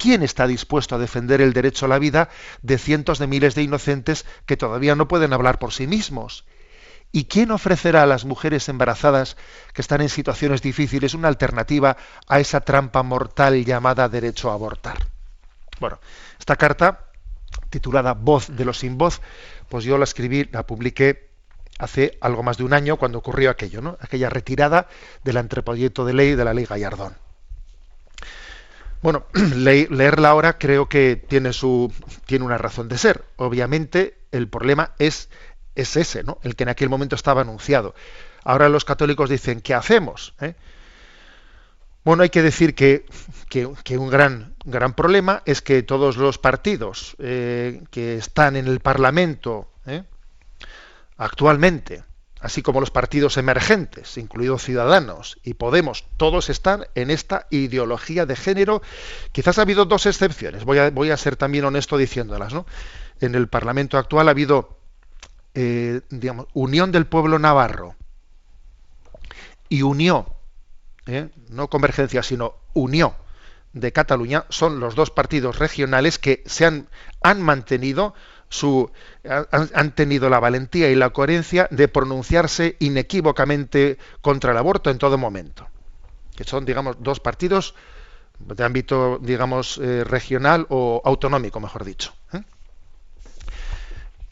¿Quién está dispuesto a defender el derecho a la vida de cientos de miles de inocentes que todavía no pueden hablar por sí mismos? ¿Y quién ofrecerá a las mujeres embarazadas que están en situaciones difíciles una alternativa a esa trampa mortal llamada derecho a abortar? Bueno, esta carta, titulada Voz de los sin voz, pues yo la escribí, la publiqué hace algo más de un año cuando ocurrió aquello, ¿no? Aquella retirada del anteproyecto de ley de la ley Gallardón. Bueno, leerla ahora creo que tiene su tiene una razón de ser. Obviamente el problema es es ese, ¿no? El que en aquel momento estaba anunciado. Ahora los católicos dicen ¿qué hacemos? ¿Eh? Bueno, hay que decir que, un gran, gran problema es que todos los partidos eh, que están en el Parlamento ¿eh? actualmente así como los partidos emergentes, incluidos Ciudadanos y Podemos, todos están en esta ideología de género. Quizás ha habido dos excepciones, voy a, ser también honesto diciéndolas. ¿no? En el Parlamento actual ha habido, eh, digamos, Unión del Pueblo Navarro y Unión, ¿eh? no Convergencia, sino Unión de Cataluña, son los dos partidos regionales que se han, han mantenido su, han, tenido la valentía y la coherencia de pronunciarse inequívocamente contra el aborto en todo momento. Que son, digamos, dos partidos de ámbito, digamos, eh, regional o autonómico, mejor dicho. ¿eh?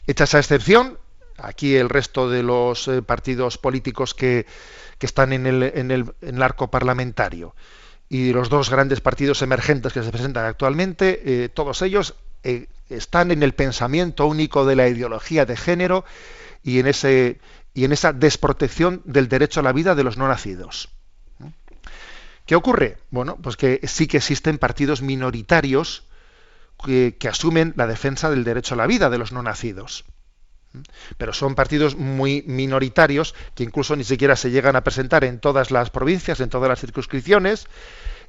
Hecha esa excepción, aquí el resto de los eh, partidos políticos que, están en el, en, el, en el, arco parlamentario y los dos grandes partidos emergentes que se presentan actualmente, todos ellos eh, están en el pensamiento único de la ideología de género y en, ese, y en esa desprotección del derecho a la vida de los no nacidos. ¿Qué ocurre? Bueno, pues que sí que existen partidos minoritarios que, que, asumen la defensa del derecho a la vida de los no nacidos. Pero son partidos muy minoritarios que incluso ni siquiera se llegan a presentar en todas las provincias, en todas las circunscripciones,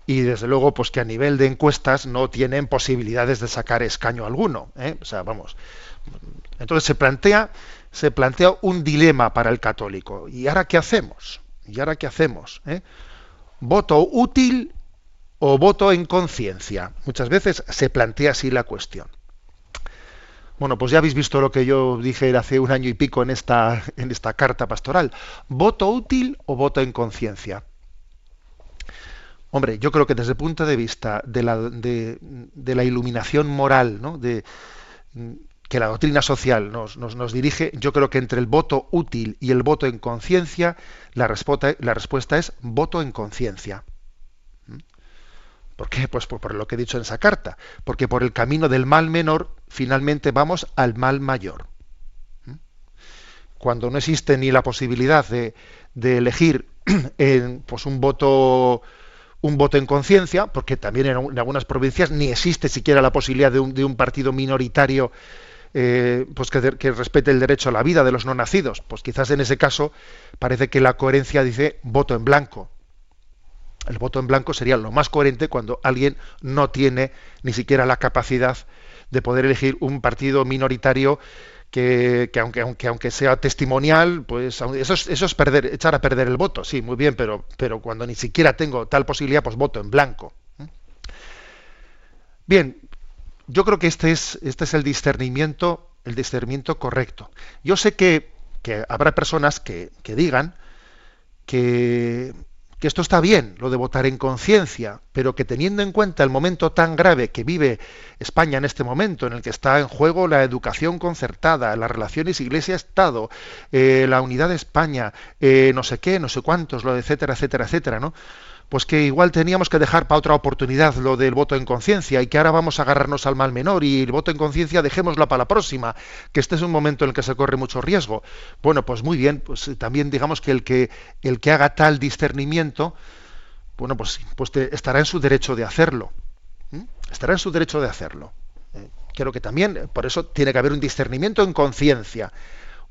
y desde luego pues que a nivel de encuestas no tienen posibilidades de sacar escaño alguno ¿eh? o sea vamos entonces se plantea se plantea un dilema para el católico y ahora qué hacemos y ahora qué hacemos ¿Eh? voto útil o voto en conciencia muchas veces se plantea así la cuestión bueno, pues ya habéis visto lo que yo dije hace un año y pico en esta, en esta carta pastoral. ¿Voto útil o voto en conciencia? Hombre, yo creo que desde el punto de vista de la, iluminación moral, ¿no? de, que la doctrina social nos, nos, dirige, yo creo que entre el voto útil y el voto en conciencia, la, respuesta, la respuesta es voto en conciencia. ¿Mm? ¿Por qué? Pues por, lo que he dicho en esa carta. Porque por el camino del mal menor, finalmente vamos al mal mayor. ¿Mm? Cuando no existe ni la posibilidad de, de elegir pues un voto un voto en conciencia, porque también en, algunas provincias ni existe siquiera la posibilidad de un, partido minoritario eh, pues que, respete el derecho a la vida de los no nacidos. Pues quizás en ese caso parece que la coherencia dice voto en blanco. El voto en blanco sería lo más coherente cuando alguien no tiene ni siquiera la capacidad de poder elegir un partido minoritario que, aunque, aunque, aunque sea testimonial, pues eso es, eso es perder, echar a perder el voto, sí, muy bien, pero, pero cuando ni siquiera tengo tal posibilidad, pues voto en blanco. Bien, yo creo que este es, este es el discernimiento, el discernimiento correcto. Yo sé que, que habrá personas que, que digan que, que esto está bien, lo de votar en conciencia, pero que teniendo en cuenta el momento tan grave que vive España en este momento, en el que está en juego la educación concertada, las relaciones Iglesia-Estado, eh, la unidad de España, eh, no sé qué, no sé cuántos, lo de etcétera, etcétera, etcétera, ¿no? Pues que igual teníamos que dejar para otra oportunidad lo del voto en conciencia y que ahora vamos a agarrarnos al mal menor y el voto en conciencia dejémoslo para la próxima, que este es un momento en el que se corre mucho riesgo. Bueno, pues muy bien, pues eh, también digamos que el que el que haga tal discernimiento, bueno, pues, pues estará en su derecho de hacerlo. Estará en su derecho de hacerlo. Eh, creo que también, por eso tiene que haber un discernimiento en conciencia.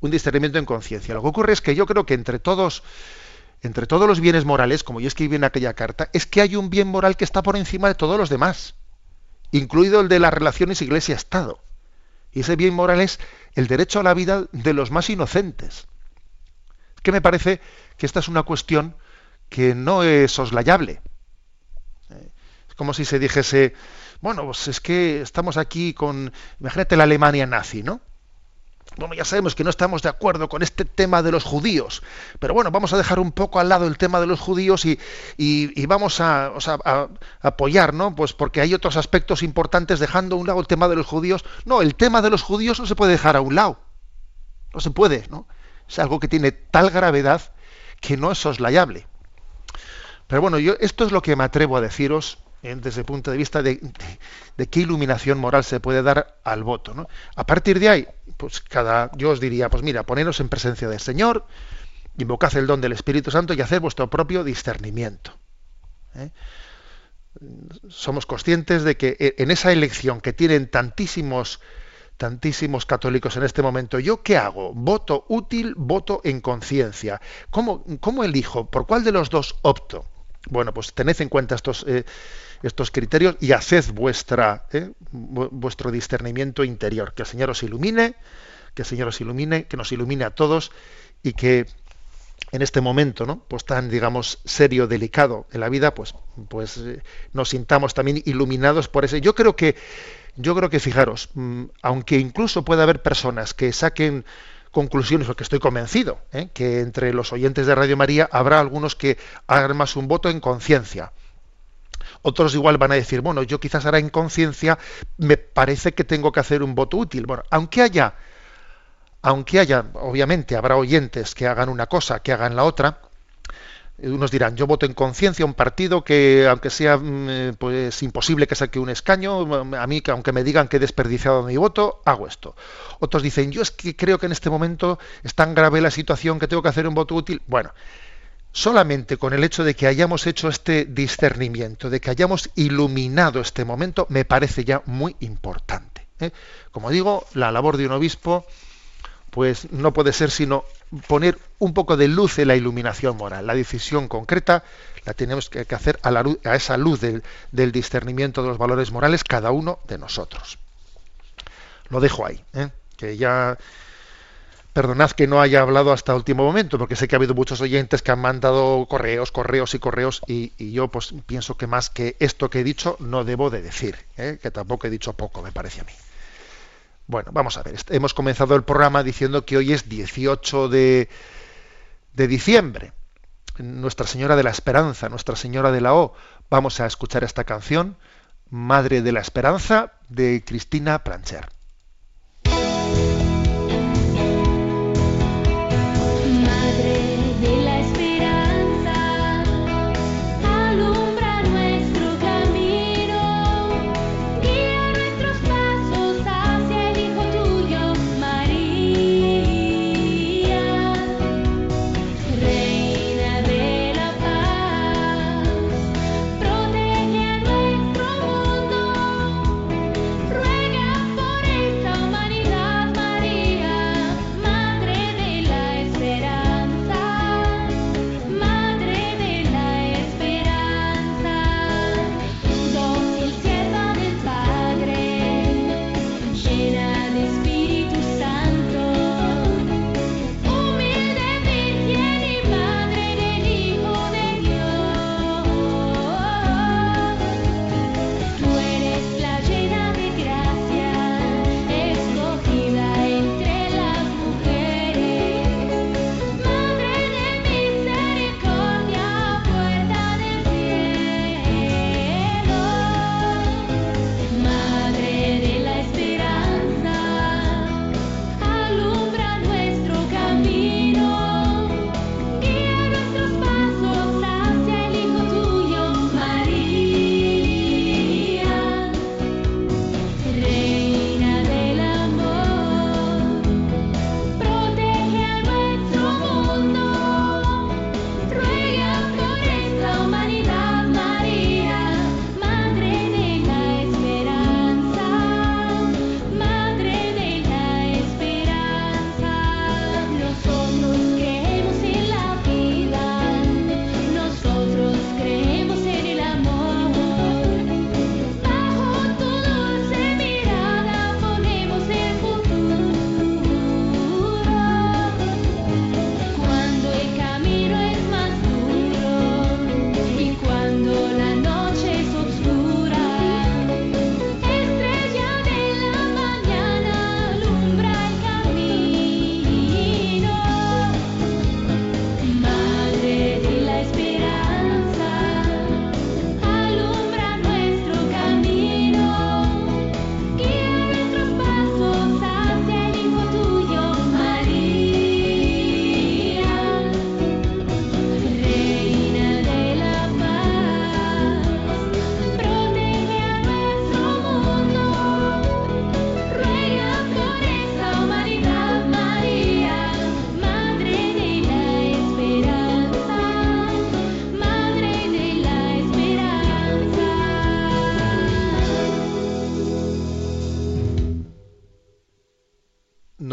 Un discernimiento en conciencia. Lo que ocurre es que yo creo que entre todos entre todos los bienes morales, como yo escribí en aquella carta, es que hay un bien moral que está por encima de todos los demás, incluido el de las relaciones iglesia-estado. Y ese bien moral es el derecho a la vida de los más inocentes. Es que me parece que esta es una cuestión que no es soslayable. Es como si se dijese, bueno, pues es que estamos aquí con, imagínate la Alemania nazi, ¿no? Bueno, ya sabemos que no estamos de acuerdo con este tema de los judíos, pero bueno, vamos a dejar un poco al lado el tema de los judíos y, vamos a, apoyar, ¿no? Pues porque hay otros aspectos importantes dejando a un lado el tema de los judíos. No, el tema de los judíos no se puede dejar a un lado. No se puede, ¿no? Es algo que tiene tal gravedad que no es soslayable. Pero bueno, yo esto es lo que me atrevo a deciros desde el punto de vista de, qué iluminación moral se puede dar al voto. ¿no? A partir de ahí, pues cada, yo os diría, pues mira, poneros en presencia del Señor, invocad el don del Espíritu Santo y hacer vuestro propio discernimiento. ¿eh? Somos conscientes de que e, en esa elección que tienen tantísimos tantísimos católicos en este momento, ¿yo qué hago? ¿Voto útil, voto en conciencia? ¿Cómo, ¿Cómo, elijo? ¿Por cuál de los dos opto? Bueno, pues tened en cuenta estos, eh, estos criterios y haced vuestra, eh, vuestro discernimiento interior. Que el Señor os ilumine, que el Señor os ilumine, que nos ilumine a todos y que en este momento, ¿no? Pues tan, digamos, serio, delicado en la vida, pues, pues eh, nos sintamos también iluminados por ese. Yo creo que, yo creo que, fijaros, mm, aunque incluso pueda haber personas que saquen conclusiones, porque estoy convencido, ¿eh? que entre los oyentes de Radio María habrá algunos que hagan más un voto en conciencia. Otros igual van a decir, bueno, yo quizás hará en conciencia, me parece que tengo que hacer un voto útil. Bueno, aunque haya, aunque haya, obviamente habrá oyentes que hagan una cosa, que hagan la otra, unos dirán, yo voto en conciencia un partido que, aunque sea mm, eh, pues imposible que saque un escaño, a mí, aunque me digan que he desperdiciado mi voto, hago esto. Otros dicen, yo es que creo que en este momento es tan grave la situación que tengo que hacer un voto útil. Bueno, solamente con el hecho de que hayamos hecho este discernimiento, de que hayamos iluminado este momento, me parece ya muy importante. ¿eh? Como digo, la labor de un obispo pues no puede ser sino poner un poco de luz en la iluminación moral. La decisión concreta la tenemos que hacer a, la a esa luz del, discernimiento de los valores morales cada uno de nosotros. Lo dejo ahí, ¿eh? que ya perdonad que no haya hablado hasta último momento, porque sé que ha habido muchos oyentes que han mandado correos, correos y correos, y, yo pues pienso que más que esto que he dicho no debo de decir, ¿eh? que tampoco he dicho poco, me parece a mí. Bueno, vamos a ver. Hemos comenzado el programa diciendo que hoy es 18 de, de diciembre. Nuestra Señora de la Esperanza, Nuestra Señora de la O. Vamos a escuchar esta canción, Madre de la Esperanza, de Cristina Plancher.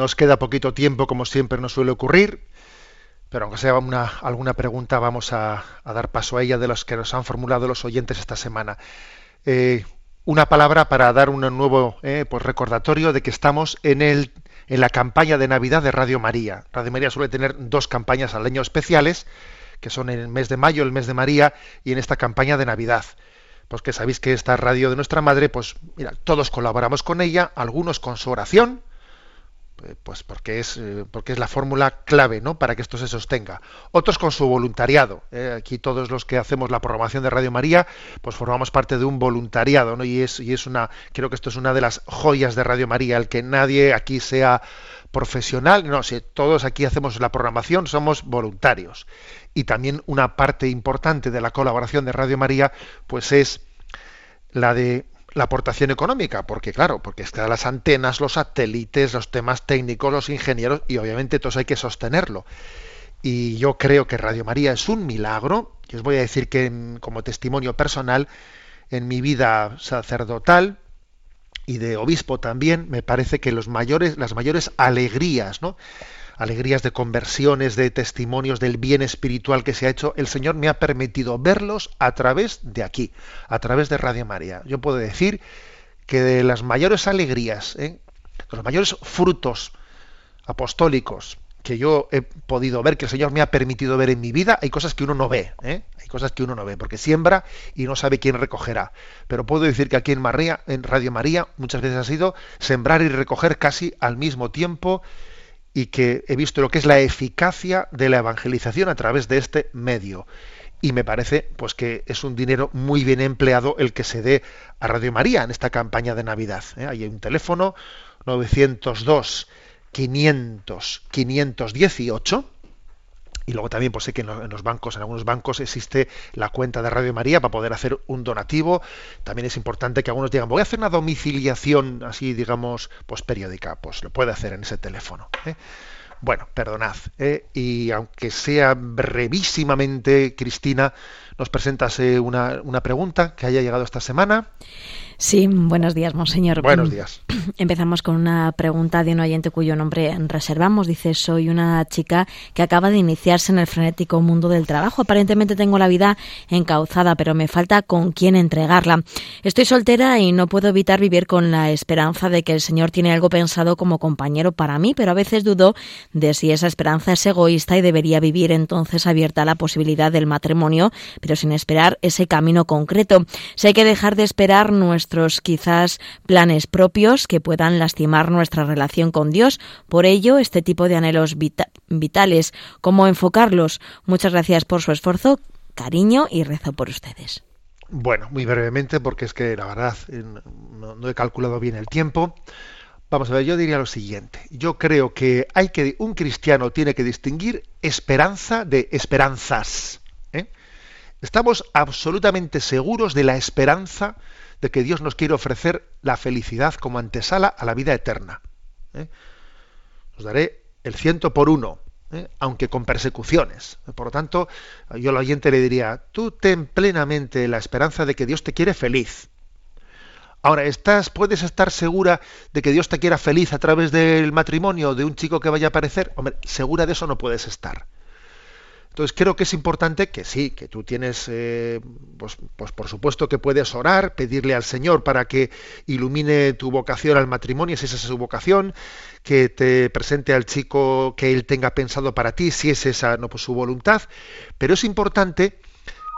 Nos queda poquito tiempo, como siempre nos suele ocurrir, pero aunque sea una, alguna pregunta, vamos a, dar paso a ella de los que nos han formulado los oyentes esta semana. Eh, una palabra para dar un nuevo eh, pues recordatorio de que estamos en, el, en la campaña de Navidad de Radio María. Radio María suele tener dos campañas al año especiales, que son en el mes de mayo, el mes de María, y en esta campaña de Navidad. Pues que sabéis que esta radio de nuestra madre, pues mira, todos colaboramos con ella, algunos con su oración, pues porque es eh, porque es la fórmula clave no para que esto se sostenga. Otros con su voluntariado eh, aquí todos los que hacemos la programación de Radio María pues formamos parte de un voluntariado no y es y es una creo que esto es una de las joyas de Radio María el que nadie aquí sea profesional no si todos aquí hacemos la programación somos voluntarios. Y también una parte importante de la colaboración de Radio María pues es la de la aportación económica, porque claro, porque están las antenas, los satélites, los temas técnicos, los ingenieros, y obviamente todo eso hay que sostenerlo. Y yo creo que Radio María es un milagro, y os voy a decir que como testimonio personal, en mi vida sacerdotal y de obispo también, me parece que los mayores, las mayores alegrías, ¿no? Alegrías de conversiones, de testimonios del bien espiritual que se ha hecho, el Señor me ha permitido verlos a través de aquí, a través de Radio María. Yo puedo decir que de las mayores alegrías, ¿eh? de los mayores frutos apostólicos que yo he podido ver, que el Señor me ha permitido ver en mi vida, hay cosas que uno no ve, ¿eh? hay cosas que uno no ve, porque siembra y no sabe quién recogerá. Pero puedo decir que aquí en, María, en Radio María muchas veces ha sido sembrar y recoger casi al mismo tiempo y que he visto lo que es la eficacia de la evangelización a través de este medio. Y me parece pues que es un dinero muy bien empleado el que se dé a Radio María en esta campaña de Navidad. ¿eh? Hay un teléfono 902 500 518 y luego también pues sé que en los bancos, en algunos bancos existe la cuenta de Radio María para poder hacer un donativo. También es importante que algunos digan, voy a hacer una domiciliación así, digamos, pues periódica. Pues lo puede hacer en ese teléfono. ¿eh? Bueno, perdonad. ¿eh? Y aunque sea brevísimamente, Cristina, nos presentas eh, una, una pregunta que haya llegado esta semana. Sí, buenos días, monseñor. Buenos días. Empezamos con una pregunta de un oyente cuyo nombre reservamos. Dice, soy una chica que acaba de iniciarse en el frenético mundo del trabajo. Aparentemente tengo la vida encauzada, pero me falta con quién entregarla. Estoy soltera y no puedo evitar vivir con la esperanza de que el Señor tiene algo pensado como compañero para mí, pero a veces dudo de si esa esperanza es egoísta y debería vivir entonces abierta a la posibilidad del matrimonio, pero sin esperar ese camino concreto. Si hay que dejar de esperar nuestro nuestros quizás planes propios que puedan lastimar nuestra relación con Dios. Por ello, este tipo de anhelos vitales, ¿cómo enfocarlos? Muchas gracias por su esfuerzo, cariño y rezo por ustedes. Bueno, muy brevemente, porque es que la verdad no, he calculado bien el tiempo. Vamos a ver, yo diría lo siguiente. Yo creo que hay que un cristiano tiene que distinguir esperanza de esperanzas. ¿eh? Estamos absolutamente seguros de la esperanza de que Dios nos quiere ofrecer la felicidad como antesala a la vida eterna. ¿eh? Os daré el ciento por uno, ¿eh? aunque con persecuciones. Por lo tanto, yo al oyente le diría, tú ten plenamente la esperanza de que Dios te quiere feliz. Ahora, ¿estás, ¿puedes estar segura de que Dios te quiera feliz a través del matrimonio de un chico que vaya a aparecer? Hombre, segura de eso no puedes estar. Entonces creo que es importante que sí, que tú tienes, eh, pues, pues, por supuesto que puedes orar, pedirle al Señor para que ilumine tu vocación al matrimonio, si esa es su vocación, que te presente al chico que él tenga pensado para ti, si es esa no pues, su voluntad, pero es importante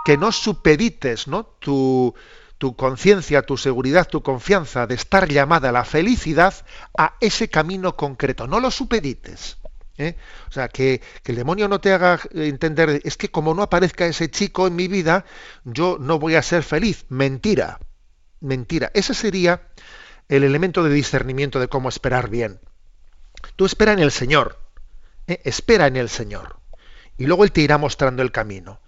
que no supedites ¿no? tu, tu conciencia, tu seguridad, tu confianza de estar llamada a la felicidad a ese camino concreto, no lo supedites. ¿Eh? O sea, que, el demonio no te haga entender, es que como no aparezca ese chico en mi vida, yo no voy a ser feliz. Mentira, mentira. Ese sería el elemento de discernimiento de cómo esperar bien. Tú espera en el Señor, ¿eh? espera en el Señor. Y luego Él te irá mostrando el camino.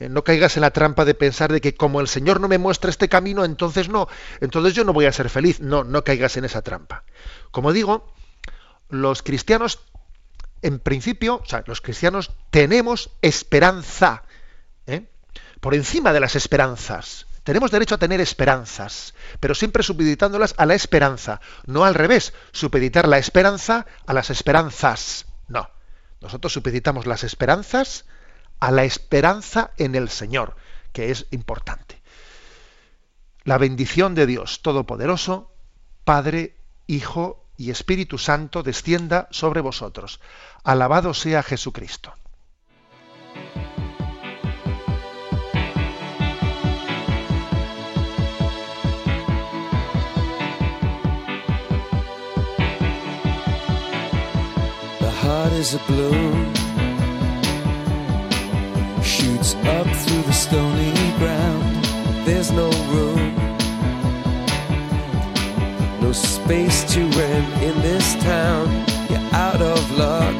¿eh? no caigas en la trampa de pensar de que como el Señor no me muestra este camino, entonces no, entonces yo no voy a ser feliz. No, no caigas en esa trampa. Como digo, los cristianos en principio, los cristianos tenemos esperanza, ¿eh? por encima de las esperanzas. Tenemos derecho a tener esperanzas, pero siempre supeditándolas a la esperanza, no al revés, supeditar la esperanza a las esperanzas. No, nosotros supeditamos las esperanzas a la esperanza en el Señor, que es importante. La bendición de Dios Todopoderoso, Padre, Hijo y Espíritu Santo descienda sobre vosotros. Alabado sea Jesucristo. heart is a balloon shoots up through the stony ground there's no room no space to rent in this town. You're out of luck.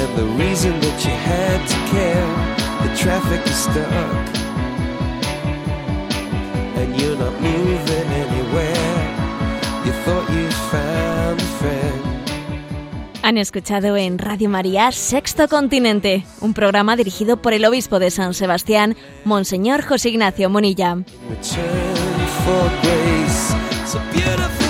And the reason that you had to care the traffic is stuck. And you're not moving anywhere. You thought you found a friend. Han escuchado en Radio María Sexto Continente, un programa dirigido por el obispo de San Sebastián, Monseñor José Ignacio Monilla. for grace. Beautiful.